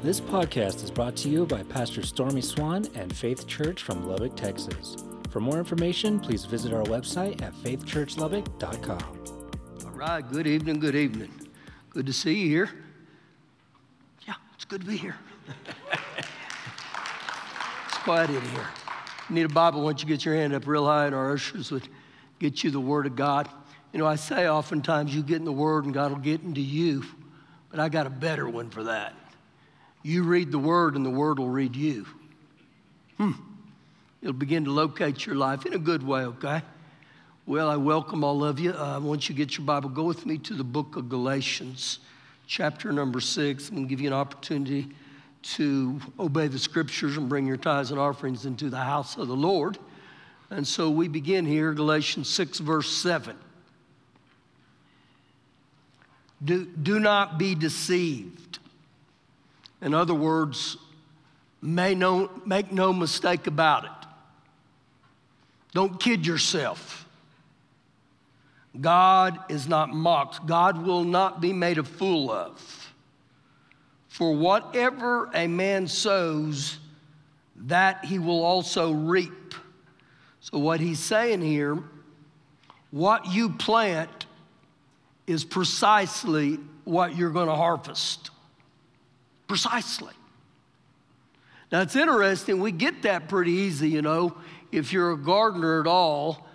This podcast is brought to you by Pastor Stormy Swan and Faith Church from Lubbock, Texas. For more information, please visit our website at faithchurchlubbock.com. All right, good evening, good evening. Good to see you here. Yeah, it's good to be here. it's quiet in here. You need a Bible, once you get your hand up real high, and our ushers would get you the Word of God. You know, I say oftentimes you get in the Word and God will get into you, but I got a better one for that. You read the Word and the Word will read you. Hmm. It'll begin to locate your life in a good way, okay? Well, I welcome all of you. Uh, once you get your Bible, go with me to the book of Galatians, chapter number six. I'm going to give you an opportunity to obey the scriptures and bring your tithes and offerings into the house of the Lord. And so we begin here, Galatians 6, verse 7. Do, do not be deceived. In other words, may no, make no mistake about it. Don't kid yourself. God is not mocked. God will not be made a fool of. For whatever a man sows, that he will also reap. So, what he's saying here, what you plant is precisely what you're going to harvest. Precisely. Now, it's interesting, we get that pretty easy, you know, if you're a gardener at all.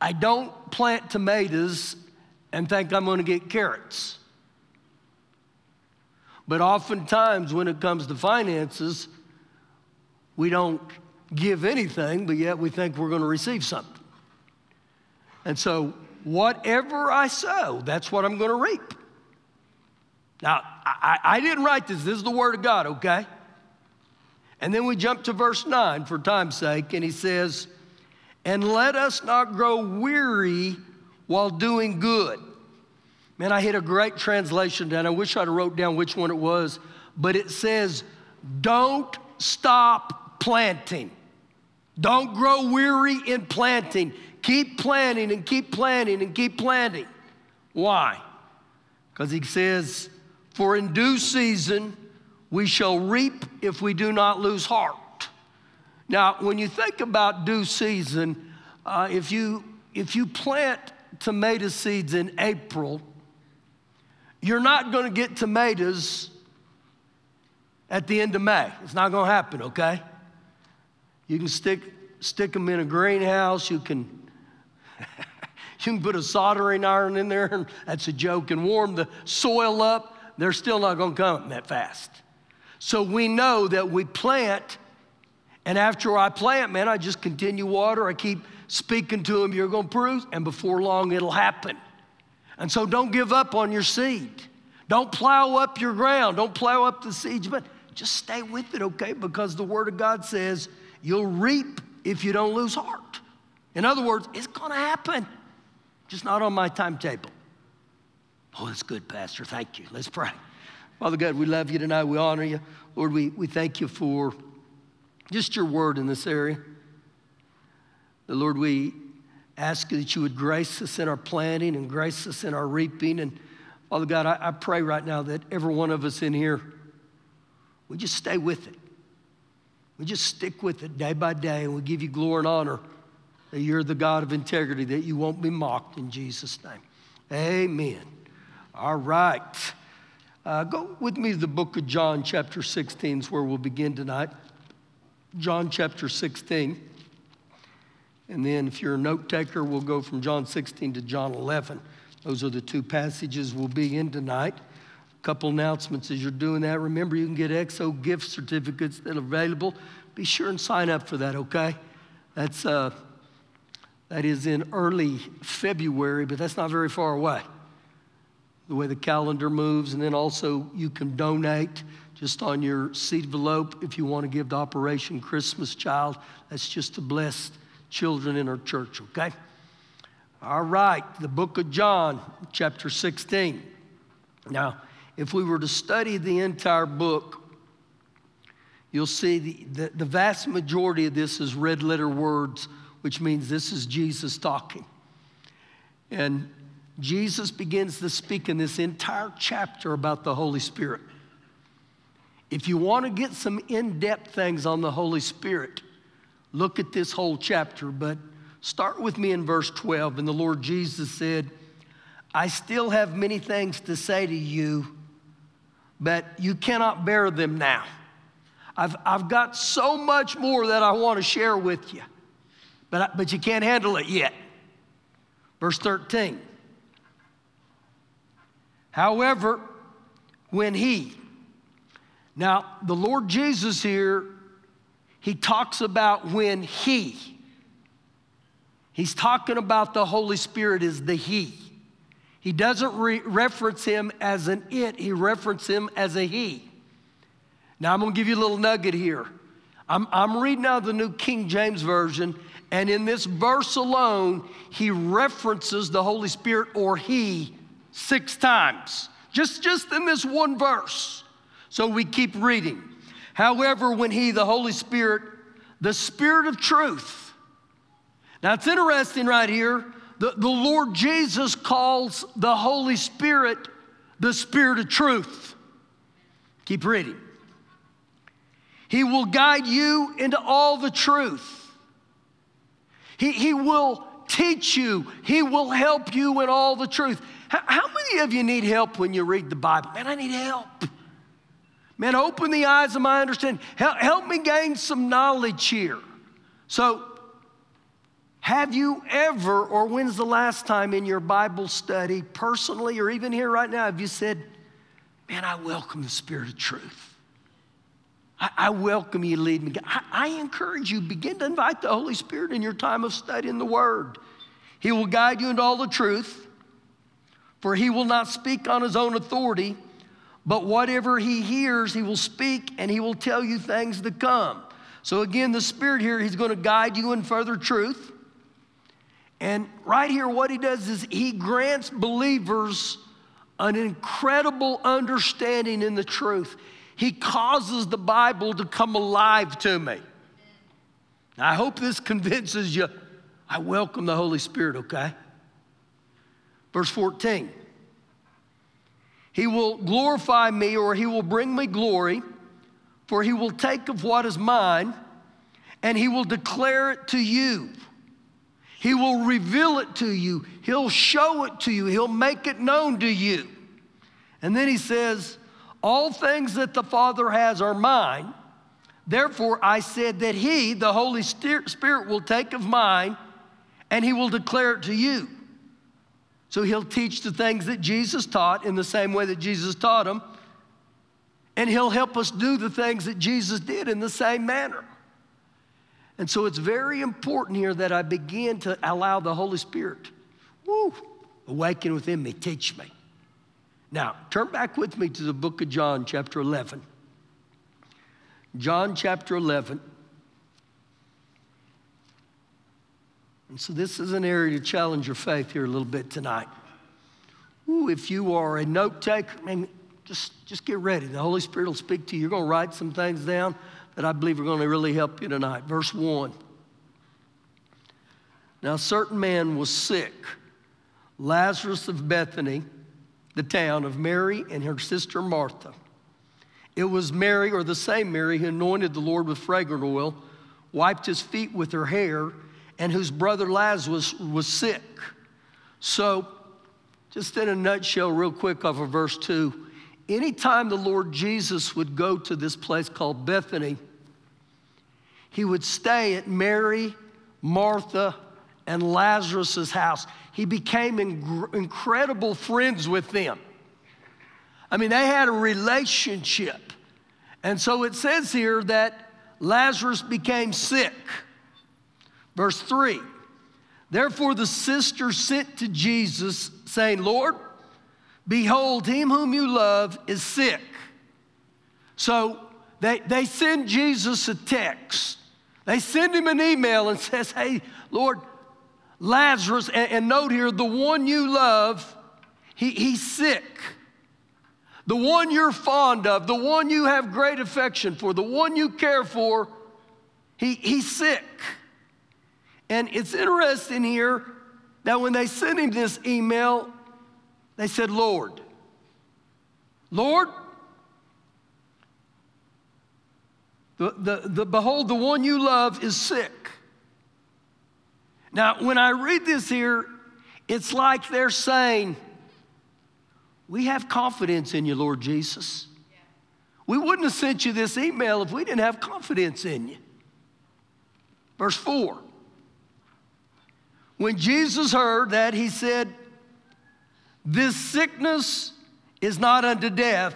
I don't plant tomatoes and think I'm going to get carrots. But oftentimes, when it comes to finances, we don't give anything, but yet we think we're going to receive something. And so, whatever I sow, that's what I'm going to reap. Now, I, I, didn't write this, this is the Word of God, okay? And then we jump to verse 9 for time's sake, and he says, And let us not grow weary while doing good. Man, I hit a great translation and I wish I'd wrote down which one it was, but it says, Don't stop planting. Don't grow weary in planting. Keep planting and keep planting and keep planting. Why? Because he says, For in due season we shall reap if we do not lose heart. Now, when you think about due season, uh, if, you, if you plant tomato seeds in April, you're not going to get tomatoes at the end of May. It's not going to happen, okay? You can stick, stick them in a greenhouse. You can, you can put a soldering iron in there, and that's a joke, and warm the soil up. They're still not going to come that fast. So we know that we plant, and after I plant, man, I just continue water. I keep speaking to them, you're going to produce, and before long it'll happen. And so don't give up on your seed. Don't plow up your ground. Don't plow up the seeds, but just stay with it, okay? Because the Word of God says you'll reap if you don't lose heart. In other words, it's going to happen, just not on my timetable. Oh, that's good, Pastor. Thank you. Let's pray. Father God, we love you tonight. We honor you. Lord, we, we thank you for just your word in this area. The Lord, we ask that you would grace us in our planting and grace us in our reaping. And Father God, I, I pray right now that every one of us in here, we just stay with it. We just stick with it day by day, and we give you glory and honor that you're the God of integrity, that you won't be mocked in Jesus' name. Amen. All right. Uh, go with me to the book of John, chapter 16, is where we'll begin tonight. John chapter 16. And then, if you're a note taker, we'll go from John 16 to John 11. Those are the two passages we'll be in tonight. A couple announcements as you're doing that. Remember, you can get XO gift certificates that are available. Be sure and sign up for that, okay? That's, uh, that is in early February, but that's not very far away the way the calendar moves. And then also, you can donate just on your seed envelope if you want to give to Operation Christmas Child. That's just to bless children in our church, okay? All right, the book of John, chapter 16. Now, if we were to study the entire book, you'll see the, the, the vast majority of this is red letter words, which means this is Jesus talking. And Jesus begins to speak in this entire chapter about the Holy Spirit. If you want to get some in depth things on the Holy Spirit, look at this whole chapter. But start with me in verse 12. And the Lord Jesus said, I still have many things to say to you, but you cannot bear them now. I've, I've got so much more that I want to share with you, but, I, but you can't handle it yet. Verse 13. However, when he, now the Lord Jesus here, he talks about when he, he's talking about the Holy Spirit as the he. He doesn't re- reference him as an it, he references him as a he. Now, I'm to give you a little nugget here. I'm, I'm reading out the New King James Version, and in this verse alone, he references the Holy Spirit or he six times, just, just in this one verse. So we keep reading. However, when he, the Holy Spirit, the Spirit of truth, now it's interesting right here the, the Lord Jesus calls the Holy Spirit the Spirit of truth. Keep reading. He will guide you into all the truth. He, he will teach you, He will help you in all the truth. How, how many of you need help when you read the Bible? Man, I need help. Man, open the eyes of my understanding. Help, help me gain some knowledge here. So, have you ever, or when's the last time in your Bible study, personally, or even here right now, have you said, Man, I welcome the Spirit of truth? I, I welcome you lead me. I, I encourage you, begin to invite the Holy Spirit in your time of studying the Word. He will guide you into all the truth, for He will not speak on His own authority, but whatever He hears, He will speak and He will tell you things to come. So, again, the Spirit here, He's going to guide you in further truth. And right here, what he does is he grants believers an incredible understanding in the truth. He causes the Bible to come alive to me. Now, I hope this convinces you. I welcome the Holy Spirit, okay? Verse 14 He will glorify me, or he will bring me glory, for he will take of what is mine and he will declare it to you. He will reveal it to you, He'll show it to you, He'll make it known to you. And then He says, All things that the Father has are mine. Therefore, I said that He, the Holy Spirit, will take of mine and He will declare it to you. So He'll teach the things that Jesus taught in the same way that Jesus taught them. And He'll help us do the things that Jesus did in the same manner. And so it's very important here that I begin to allow the Holy Spirit, woo, awaken within me, teach me. Now, turn back with me to the book of John, chapter 11. John, chapter 11. And so, this is an area to challenge your faith here a little bit tonight. Ooh, if you are a note taker, man, just, just get ready. The Holy Spirit will speak to you. You're going to write some things down that I believe are going to really help you tonight. Verse 1. Now, a certain man was sick, Lazarus of Bethany, the town of Mary and her sister Martha. It was Mary, or the same Mary, who anointed the Lord with fragrant oil, wiped his feet with her hair, and whose brother Lazarus was sick. So, just in a nutshell, real quick off of verse 2, anytime the Lord Jesus would go to this place called Bethany, he would stay at Mary, Martha, and Lazarus' house. He became incredible friends with them. I mean, they had a relationship. And so it says here that Lazarus became sick. Verse 3 Therefore the sister sent to Jesus, saying, Lord, behold, him whom you love is sick. So they, they send Jesus a text. They send him an email and says, hey, Lord, Lazarus, and, and note here, the one you love, he, he's sick. The one you're fond of, the one you have great affection for, the one you care for, he, he's sick. And it's interesting here that when they sent him this email, they said, Lord, Lord, The, the, the, behold, the one you love is sick. Now, when I read this here, it's like they're saying, We have confidence in you, Lord Jesus. We wouldn't have sent you this email if we didn't have confidence in you. Verse 4 When Jesus heard that, he said, This sickness is not unto death,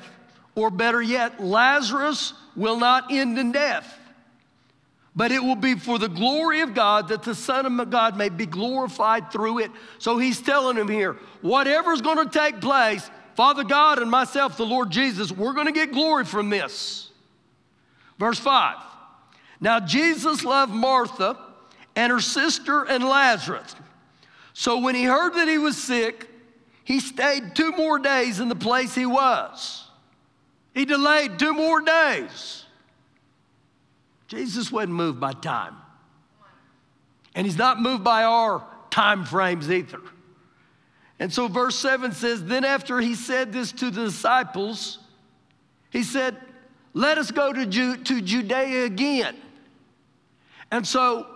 or better yet, Lazarus will not end in death but it will be for the glory of God that the Son of God may be glorified through it. So he's telling him here, whatever's going to take place, Father God and myself, the Lord Jesus, we're going to get glory from this. Verse 5 Now Jesus loved Martha and her sister and Lazarus. So when he heard that he was sick, he stayed two more days in the place he was. He delayed two more days. Jesus wasn't moved by time. And he's not moved by our time frames either. And so verse 7 says, Then after he said this to the disciples, he said, Let us go to, Ju- to Judea again. And so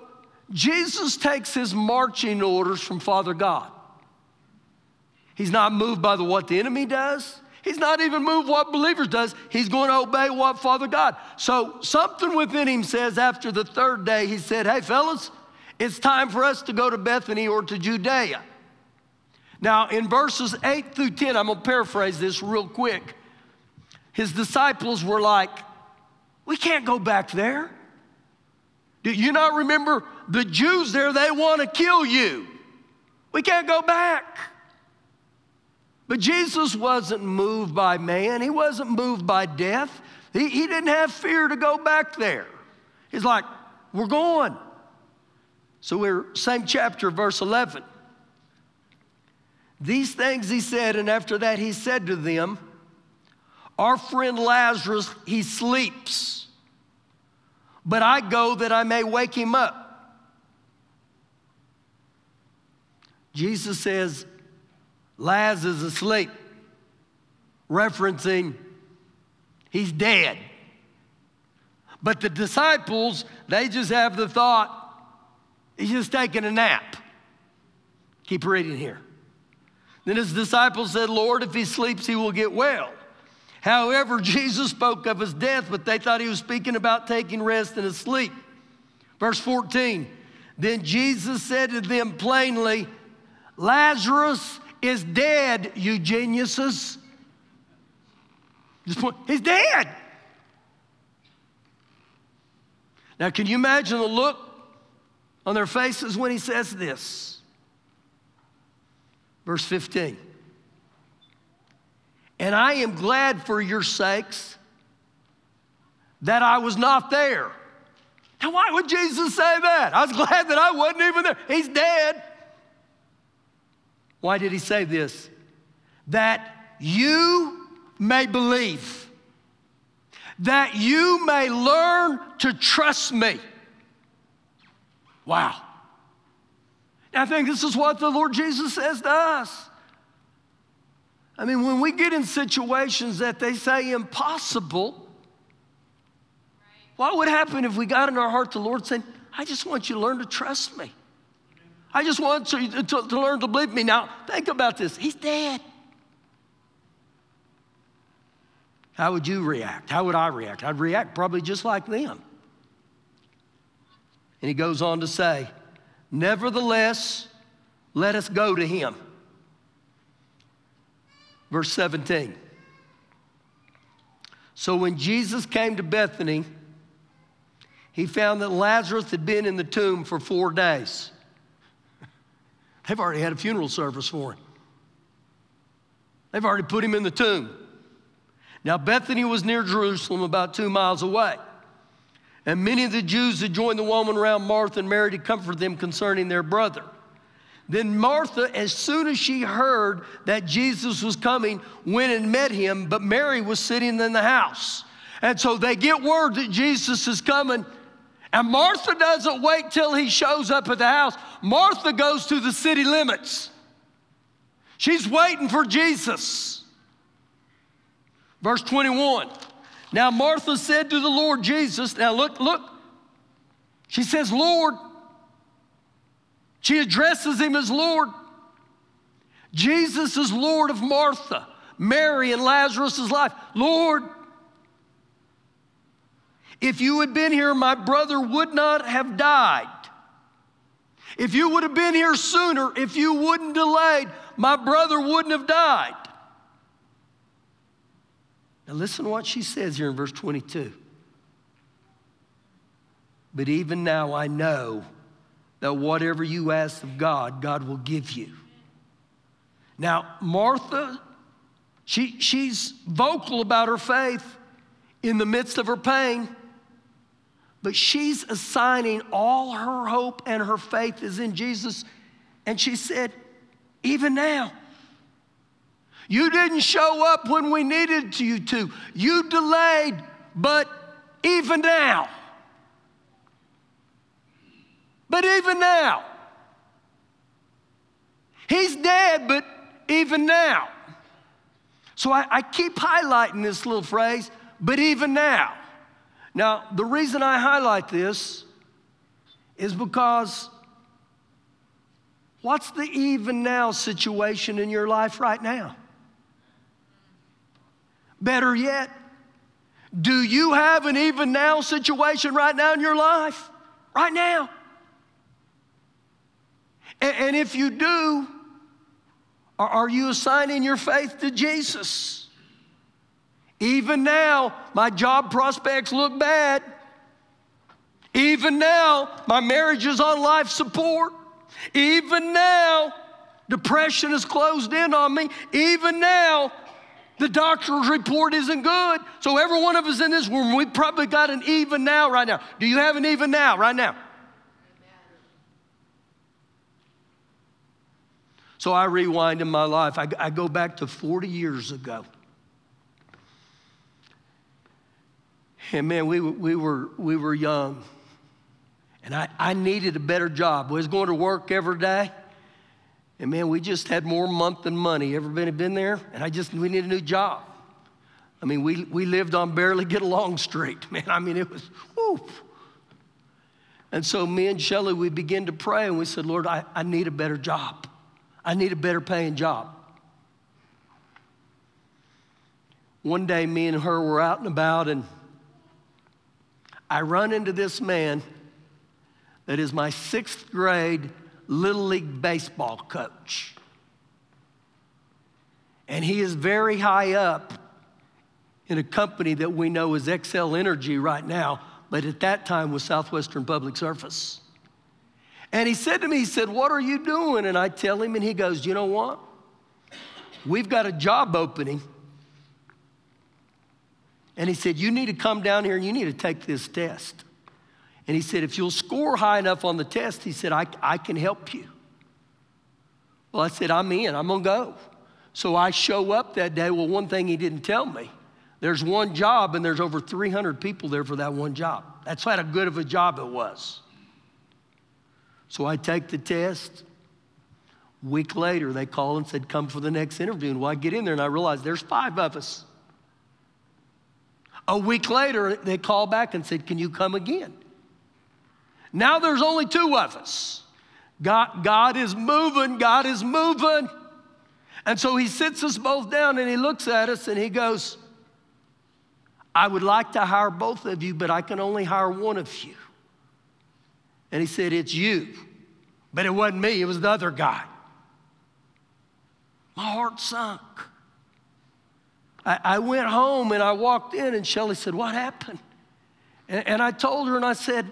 Jesus takes his marching orders from Father God. He's not moved by the, what the enemy does. He's not even moved what believers does. He's going to obey what Father God. So something within him says after the third day, he said, Hey, fellas, it's time for us to go to Bethany or to Judea. Now, in verses 8 through 10, I'm going to paraphrase this real quick. His disciples were like, We can't go back there. You not remember the Jews there? They want to kill you. We can't go back. But Jesus wasn't moved by man, he wasn't moved by death. He, he didn't have fear to go back there. He's like, We're going. So we're same chapter, verse 11. These things he said, and after that he said to them, Our friend Lazarus, he sleeps, but I go that I may wake him up. Jesus says, Laz is asleep, referencing he's dead. But the disciples, they just have the thought, he's just taking a nap. Keep reading here. Then his disciples said, Lord, if he sleeps, he will get well. However, Jesus spoke of his death, but they thought he was speaking about taking rest and his sleep. Verse 14 Then Jesus said to them plainly, Lazarus is dead, you geniuses. He's dead. Now, can you imagine the look on their faces when he says this? Verse 15. And I am glad for your sakes that I was not there. Now, why would Jesus say that? I was glad that I wasn't even there. He's dead. Why did he say this? That you may believe, that you may learn to trust me. Wow. I think this is what the Lord Jesus says to us. I mean, when we get in situations that they say impossible, what would happen if we got in our heart the Lord saying, I just want you to learn to trust me? I just want you to, to, to learn to believe me. Now, think about this. He's dead. How would you react? How would I react? I'd react probably just like them. And he goes on to say, Nevertheless, let us go to him. Verse 17. So when Jesus came to Bethany, he found that Lazarus had been in the tomb for four days. They've already had a funeral service for him. They've already put him in the tomb. Now, Bethany was near Jerusalem, about two miles away. And many of the Jews had joined the woman around Martha and Mary to comfort them concerning their brother. Then Martha, as soon as she heard that Jesus was coming, went and met him, but Mary was sitting in the house. And so they get word that Jesus is coming, and Martha doesn't wait till he shows up at the house. Martha goes to the city limits. She's waiting for Jesus. Verse 21 Now, Martha said to the Lord Jesus, now look, look. She says, Lord. She addresses him as Lord. Jesus is Lord of Martha, Mary, and Lazarus' life. Lord, if you had been here, my brother would not have died. If you would have been here sooner, if you wouldn't delayed, my brother wouldn't have died. Now, listen to what she says here in verse 22. But even now I know that whatever you ask of God, God will give you. Now, Martha, she, she's vocal about her faith in the midst of her pain, but she's assigning all her hope and her faith is in Jesus. And she said, even now, you didn't show up when we needed you to. You delayed, but even now, but even now, he's dead, but even now. So I, I keep highlighting this little phrase, but even now. Now, the reason I highlight this is because what's the even now situation in your life right now? Better yet, do you have an even now situation right now in your life? Right now. And, and if you do, are, are you assigning your faith to Jesus? Even now, my job prospects look bad. Even now, my marriage is on life support. Even now, depression is closed in on me. Even now, the doctor's report isn't good. So, every one of us in this room, we probably got an even now right now. Do you have an even now right now? So I rewind in my life. I, I go back to 40 years ago. And man, we, we, were, we were young. And I, I needed a better job. I was going to work every day. And man, we just had more month than money. Ever been, there? And I just, we need a new job. I mean, we, we lived on barely get along street. Man, I mean, it was, whoo. And so me and Shelly, we began to pray and we said, Lord, I, I need a better job. I need a better paying job. One day, me and her were out and about, and I run into this man that is my sixth grade Little League baseball coach. And he is very high up in a company that we know is Xcel Energy right now, but at that time was Southwestern Public Service. And he said to me, he said, What are you doing? And I tell him, and he goes, You know what? We've got a job opening. And he said, You need to come down here and you need to take this test. And he said, If you'll score high enough on the test, he said, I, I can help you. Well, I said, I'm in, I'm gonna go. So I show up that day. Well, one thing he didn't tell me there's one job, and there's over 300 people there for that one job. That's how good of a job it was. So I take the test. Week later, they call and said, Come for the next interview. And well, I get in there and I realize there's five of us. A week later, they call back and said, Can you come again? Now there's only two of us. God, God is moving, God is moving. And so he sits us both down and he looks at us and he goes, I would like to hire both of you, but I can only hire one of you. And he said, It's you. But it wasn't me, it was the other guy. My heart sunk. I, I went home and I walked in, and Shelly said, What happened? And, and I told her, and I said,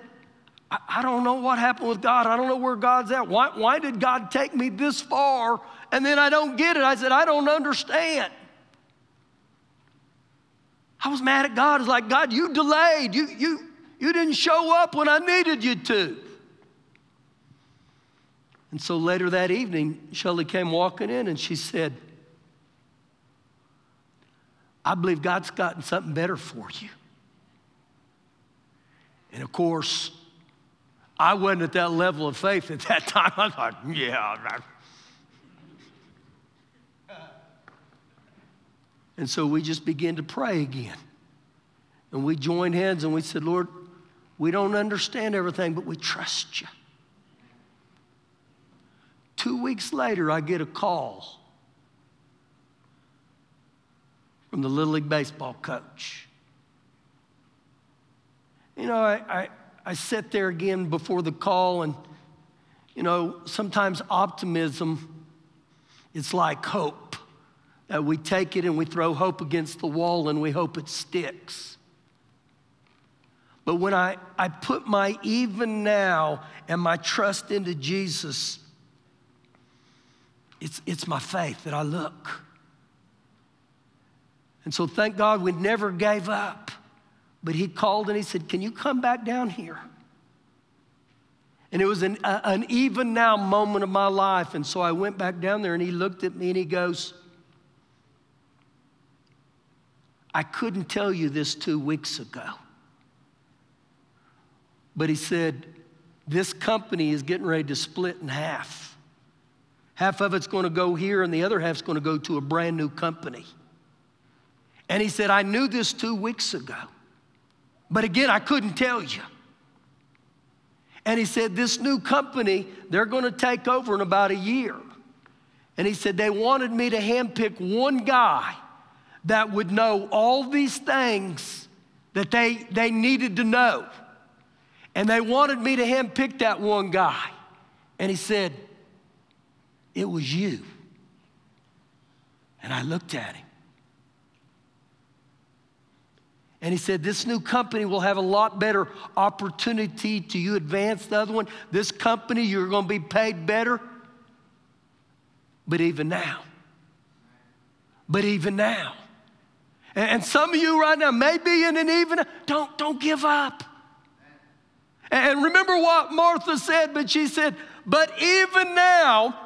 I, I don't know what happened with God. I don't know where God's at. Why, why did God take me this far and then I don't get it? I said, I don't understand. I was mad at God. It's like, God, you delayed. You, you, you didn't show up when I needed you to. And so later that evening, Shelley came walking in and she said, I believe God's gotten something better for you. And of course, I wasn't at that level of faith at that time. I thought, yeah. And so we just began to pray again. And we joined hands and we said, Lord, we don't understand everything, but we trust you. Two weeks later, I get a call from the Little League Baseball coach. You know, I, I, I sit there again before the call, and, you know, sometimes optimism, it's like hope. That we take it and we throw hope against the wall and we hope it sticks. But when I, I put my even now and my trust into Jesus, it's, it's my faith that I look. And so thank God we never gave up. But he called and he said, Can you come back down here? And it was an, an even now moment of my life. And so I went back down there and he looked at me and he goes, I couldn't tell you this two weeks ago. But he said, This company is getting ready to split in half. Half of it's going to go here, and the other half's going to go to a brand new company. And he said, I knew this two weeks ago. But again, I couldn't tell you. And he said, This new company, they're going to take over in about a year. And he said, They wanted me to handpick one guy that would know all these things that they, they needed to know. And they wanted me to handpick that one guy. And he said, It was you. And I looked at him. And he said, This new company will have a lot better opportunity to you advance the other one. This company, you're going to be paid better. But even now, but even now. And some of you right now may be in an even, don't, don't give up. And remember what Martha said, but she said, But even now,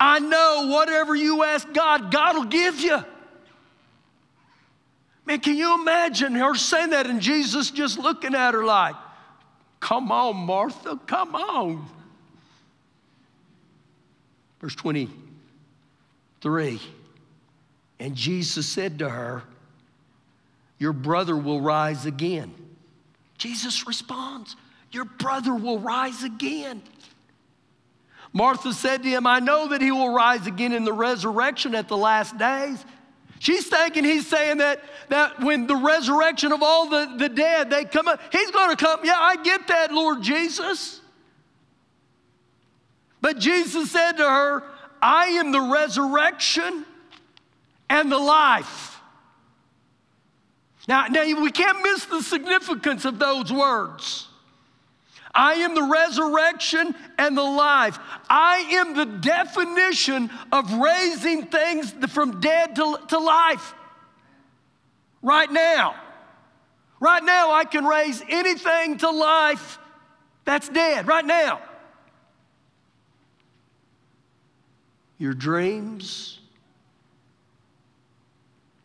I know whatever you ask God, God will give you. Man, can you imagine her saying that and Jesus just looking at her like, Come on, Martha, come on. Verse 23 And Jesus said to her, Your brother will rise again. Jesus responds, Your brother will rise again. Martha said to him, I know that he will rise again in the resurrection at the last days. She's thinking he's saying that, that when the resurrection of all the, the dead, they come up, he's going to come. Yeah, I get that, Lord Jesus. But Jesus said to her, I am the resurrection and the life. Now, now we can't miss the significance of those words. I am the resurrection and the life. I am the definition of raising things from dead to, to life. Right now. Right now, I can raise anything to life that's dead. Right now. Your dreams,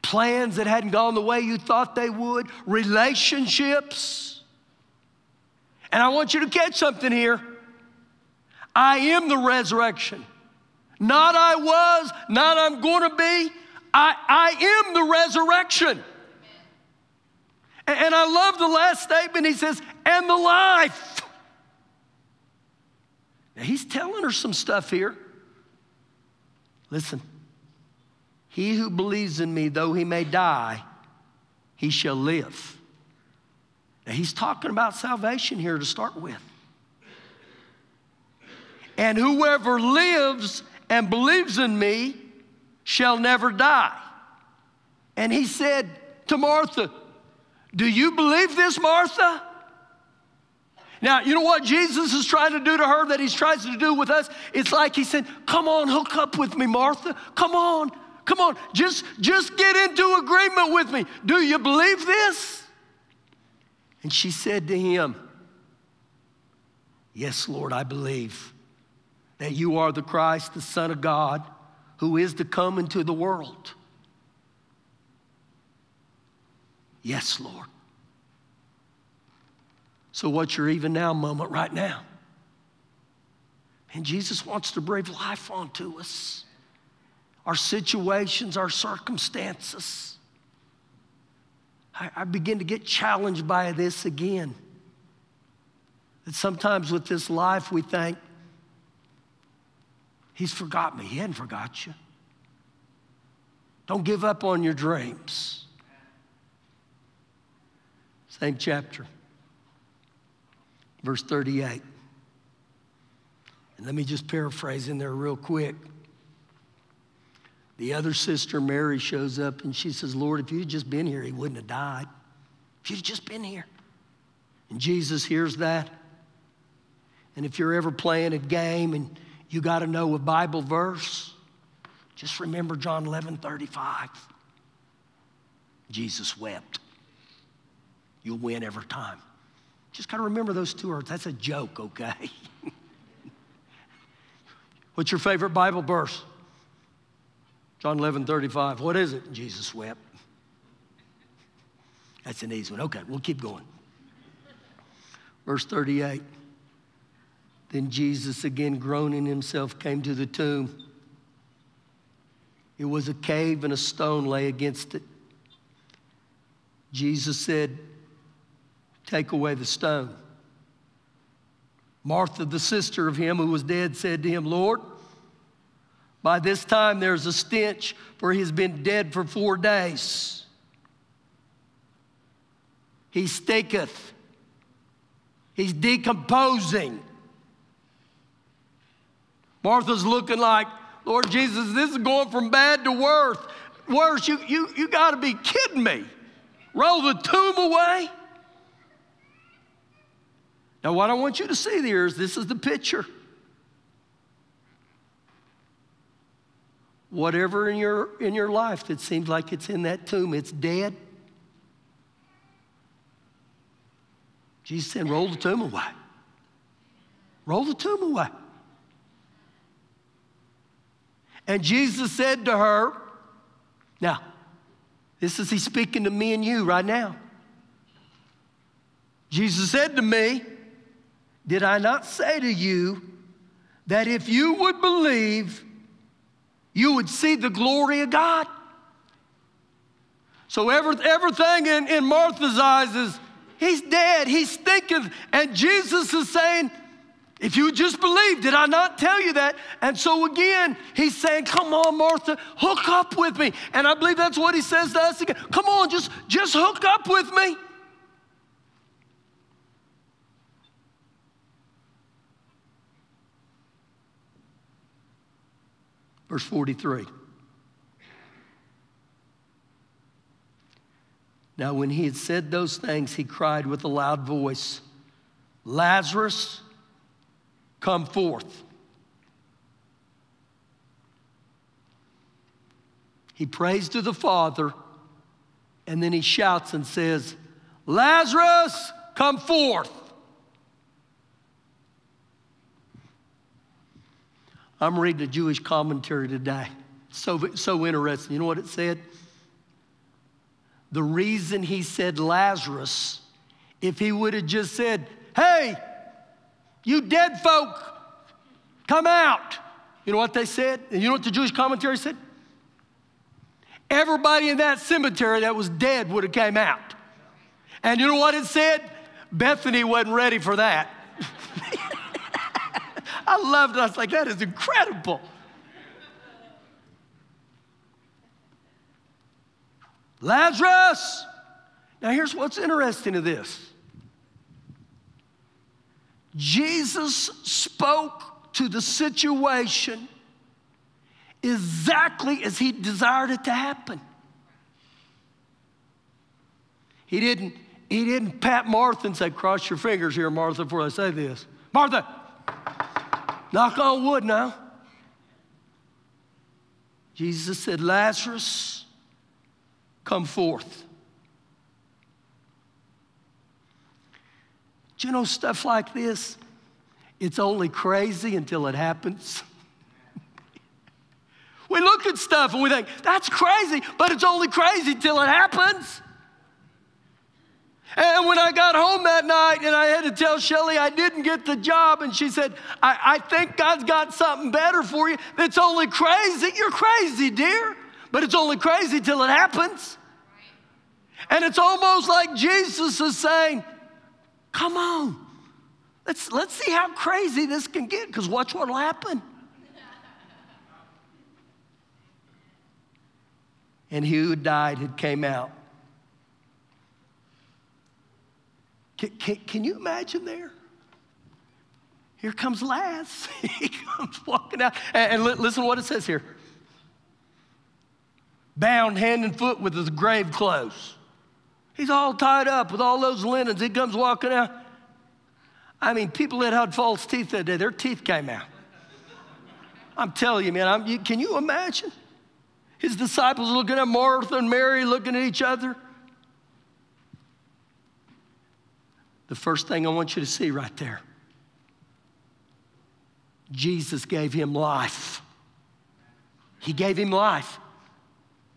plans that hadn't gone the way you thought they would, relationships and I want you to catch something here. I am the resurrection. Not I was, not I'm going to be. I, I am the resurrection. And, and I love the last statement. He says, and the life. Now, he's telling her some stuff here. Listen, he who believes in me, though he may die, he shall live. Now, he's talking about salvation here to start with. And whoever lives and believes in me shall never die. And he said to Martha, Do you believe this, Martha? Now, you know what Jesus is trying to do to her that he's trying to do with us? It's like he said, Come on, hook up with me, Martha. Come on, come on, just, just get into agreement with me. Do you believe this? And she said to him, Yes, Lord, I believe that you are the Christ, the Son of God, who is to come into the world. Yes, Lord. So, what's your even now moment right now? And Jesus wants to breathe life onto us, our situations, our circumstances. I, I begin to get challenged by this again. That sometimes with this life we think, He's forgot me. He hadn't forgot you. Don't give up on your dreams. Same chapter, verse 38. And let me just paraphrase in there real quick. The other sister, Mary, shows up and she says, Lord, if you'd just been here, he wouldn't have died. If you'd just been here. And Jesus hears that. And if you're ever playing a game and you got to know a Bible verse, just remember John 11 35. Jesus wept. You'll win every time. Just got to remember those two words. That's a joke, okay? What's your favorite Bible verse? John 11, 35. What is it? Jesus wept. That's an easy one. Okay, we'll keep going. Verse 38. Then Jesus, again groaning himself, came to the tomb. It was a cave and a stone lay against it. Jesus said, Take away the stone. Martha, the sister of him who was dead, said to him, Lord, by this time there's a stench, for he has been dead for four days. He stinketh, he's decomposing. Martha's looking like, Lord Jesus, this is going from bad to worse. Worse, you, you, you got to be kidding me. Roll the tomb away. Now, what I want you to see there is this is the picture. Whatever in your, in your life that seems like it's in that tomb, it's dead. Jesus said, roll the tomb away. Roll the tomb away. And Jesus said to her, now, this is he speaking to me and you right now. Jesus said to me, Did I not say to you that if you would believe, you would see the glory of God. So every, everything in, in Martha's eyes is, he's dead, he's stinking. And Jesus is saying, if you just believe, did I not tell you that? And so again, he's saying, Come on, Martha, hook up with me. And I believe that's what he says to us again. Come on, just, just hook up with me. Verse 43. Now, when he had said those things, he cried with a loud voice, Lazarus, come forth. He prays to the Father, and then he shouts and says, Lazarus, come forth. I'm reading a Jewish commentary today. So, so interesting. You know what it said? The reason he said Lazarus, if he would have just said, Hey, you dead folk, come out. You know what they said? And you know what the Jewish commentary said? Everybody in that cemetery that was dead would have came out. And you know what it said? Bethany wasn't ready for that. I loved it. I was like, that is incredible. Lazarus! Now, here's what's interesting to this Jesus spoke to the situation exactly as he desired it to happen. He didn't, he didn't pat Martha and say, Cross your fingers here, Martha, before I say this. Martha, Knock on wood now. Jesus said, Lazarus, come forth. Do you know stuff like this? It's only crazy until it happens. we look at stuff and we think, that's crazy, but it's only crazy till it happens. And when I got home that night and I had to tell Shelly I didn't get the job, and she said, I, I think God's got something better for you. It's only crazy. You're crazy, dear, but it's only crazy till it happens. And it's almost like Jesus is saying, Come on, let's, let's see how crazy this can get, because watch what will happen. and he who died had came out. Can, can, can you imagine there? Here comes Laz. he comes walking out. And, and li- listen to what it says here bound hand and foot with his grave clothes. He's all tied up with all those linens. He comes walking out. I mean, people that had false teeth that day, their teeth came out. I'm telling you, man, you, can you imagine? His disciples looking at Martha and Mary, looking at each other. The first thing I want you to see right there Jesus gave him life. He gave him life.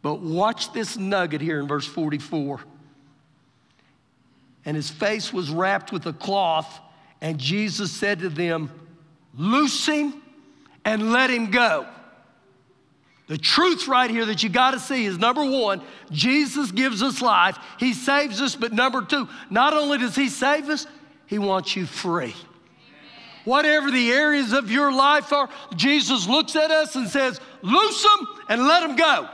But watch this nugget here in verse 44. And his face was wrapped with a cloth, and Jesus said to them, Loose him and let him go. The truth right here that you got to see is number one, Jesus gives us life. He saves us, but number two, not only does He save us, He wants you free. Whatever the areas of your life are, Jesus looks at us and says, Loose them and let them go.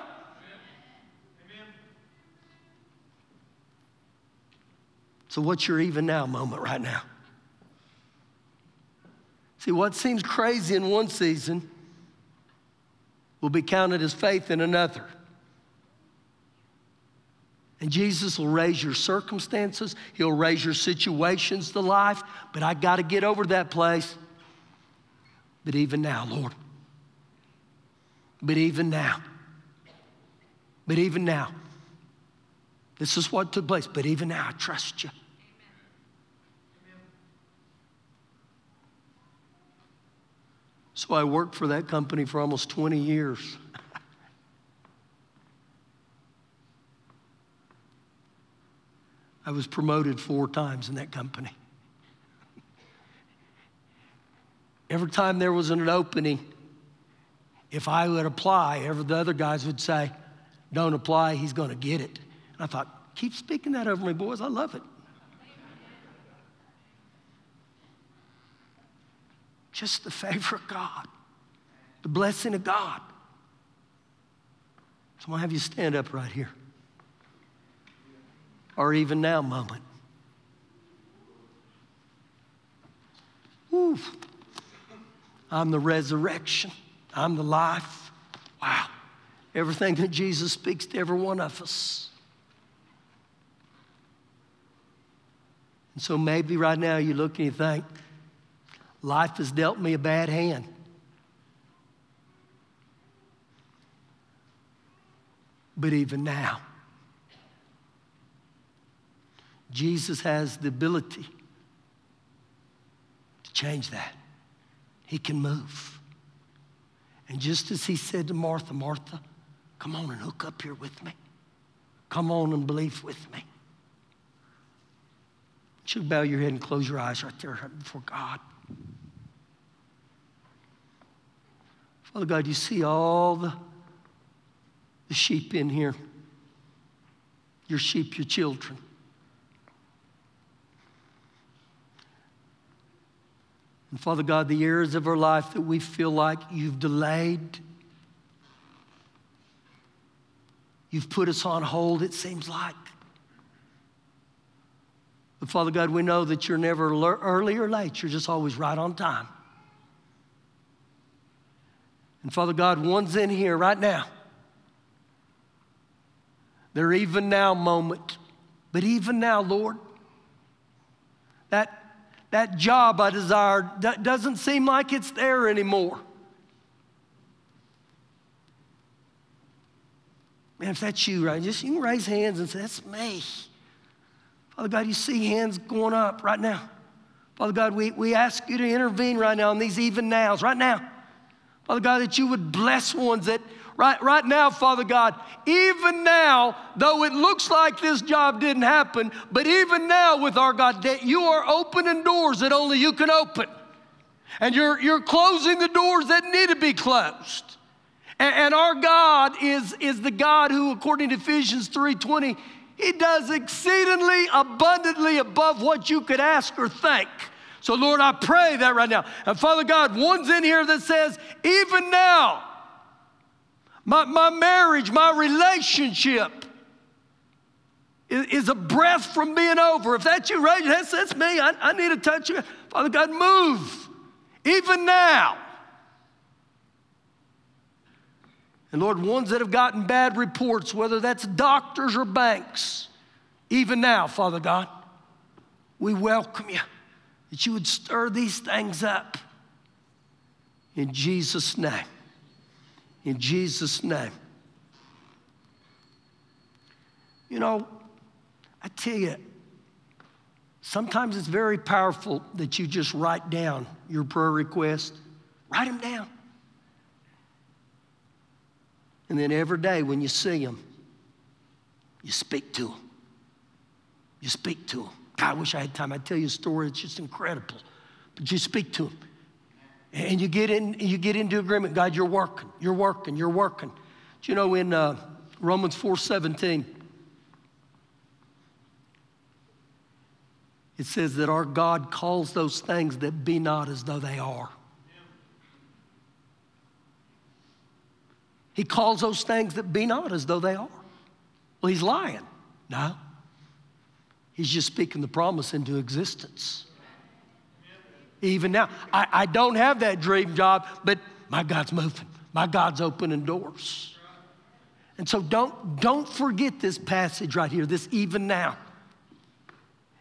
So, what's your even now moment right now? See, what seems crazy in one season will be counted as faith in another. And Jesus will raise your circumstances, He'll raise your situations to life, but I got to get over that place. But even now, Lord, but even now, but even now, this is what took place, but even now, I trust you. So I worked for that company for almost 20 years. I was promoted four times in that company. Every time there was an opening, if I would apply, every the other guys would say, Don't apply, he's going to get it. And I thought, Keep speaking that over me, boys. I love it. Just the favor of God, the blessing of God. So I'm going to have you stand up right here. Or even now, moment. Ooh. I'm the resurrection. I'm the life. Wow. Everything that Jesus speaks to every one of us. And so maybe right now you look and you think, Life has dealt me a bad hand. But even now, Jesus has the ability to change that. He can move. And just as he said to Martha, Martha, come on and hook up here with me. Come on and believe with me. You should bow your head and close your eyes right there before God. Father God, you see all the, the sheep in here. Your sheep, your children. And Father God, the areas of our life that we feel like you've delayed, you've put us on hold, it seems like. But Father God, we know that you're never early or late, you're just always right on time. And Father God, one's in here right now. Their even now moment. But even now, Lord, that, that job I desired doesn't seem like it's there anymore. Man, if that's you, right, just you can raise hands and say, That's me. Father God, you see hands going up right now. Father God, we, we ask you to intervene right now in these even nows, right now. Father God, that you would bless ones that right, right now, Father God, even now, though it looks like this job didn't happen, but even now with our God, that you are opening doors that only you can open. And you're, you're closing the doors that need to be closed. And, and our God is, is the God who, according to Ephesians 3:20, He does exceedingly abundantly above what you could ask or think. So, Lord, I pray that right now. And Father God, one's in here that says, even now, my, my marriage, my relationship is, is a breath from being over. If that's you, right, that's, that's me. I, I need to touch you. Father God, move, even now. And Lord, ones that have gotten bad reports, whether that's doctors or banks, even now, Father God, we welcome you that you would stir these things up. In Jesus' name. In Jesus' name. You know, I tell you, sometimes it's very powerful that you just write down your prayer request. Write them down. And then every day when you see them, you speak to them. You speak to them. God, I wish I had time. I'd tell you a story. It's just incredible. But you speak to him. And you get, in, you get into agreement. God, you're working. You're working. You're working. Do you know in uh, Romans 4 17, it says that our God calls those things that be not as though they are. He calls those things that be not as though they are. Well, he's lying. No. He's just speaking the promise into existence. Even now, I, I don't have that dream job, but my God's moving. My God's opening doors. And so don't, don't forget this passage right here, this even now.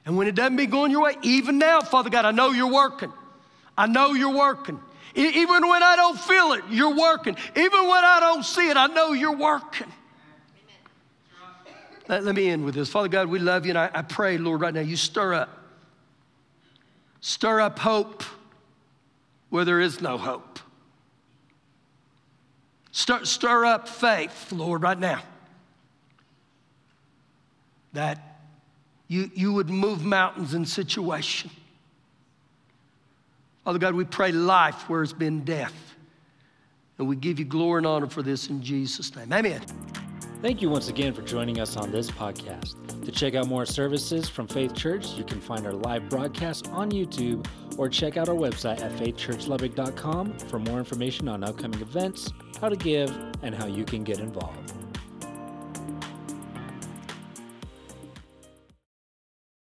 And when it doesn't be going your way, even now, Father God, I know you're working. I know you're working. Even when I don't feel it, you're working. Even when I don't see it, I know you're working. Let, let me end with this. Father God, we love you, and I, I pray, Lord, right now, you stir up. Stir up hope where there is no hope. Stir, stir up faith, Lord, right now. That you, you would move mountains in situation. Father God, we pray life where it's been death. And we give you glory and honor for this in Jesus' name. Amen. Thank you once again for joining us on this podcast. To check out more services from Faith Church, you can find our live broadcast on YouTube or check out our website at faithchurchlubbock.com for more information on upcoming events, how to give, and how you can get involved.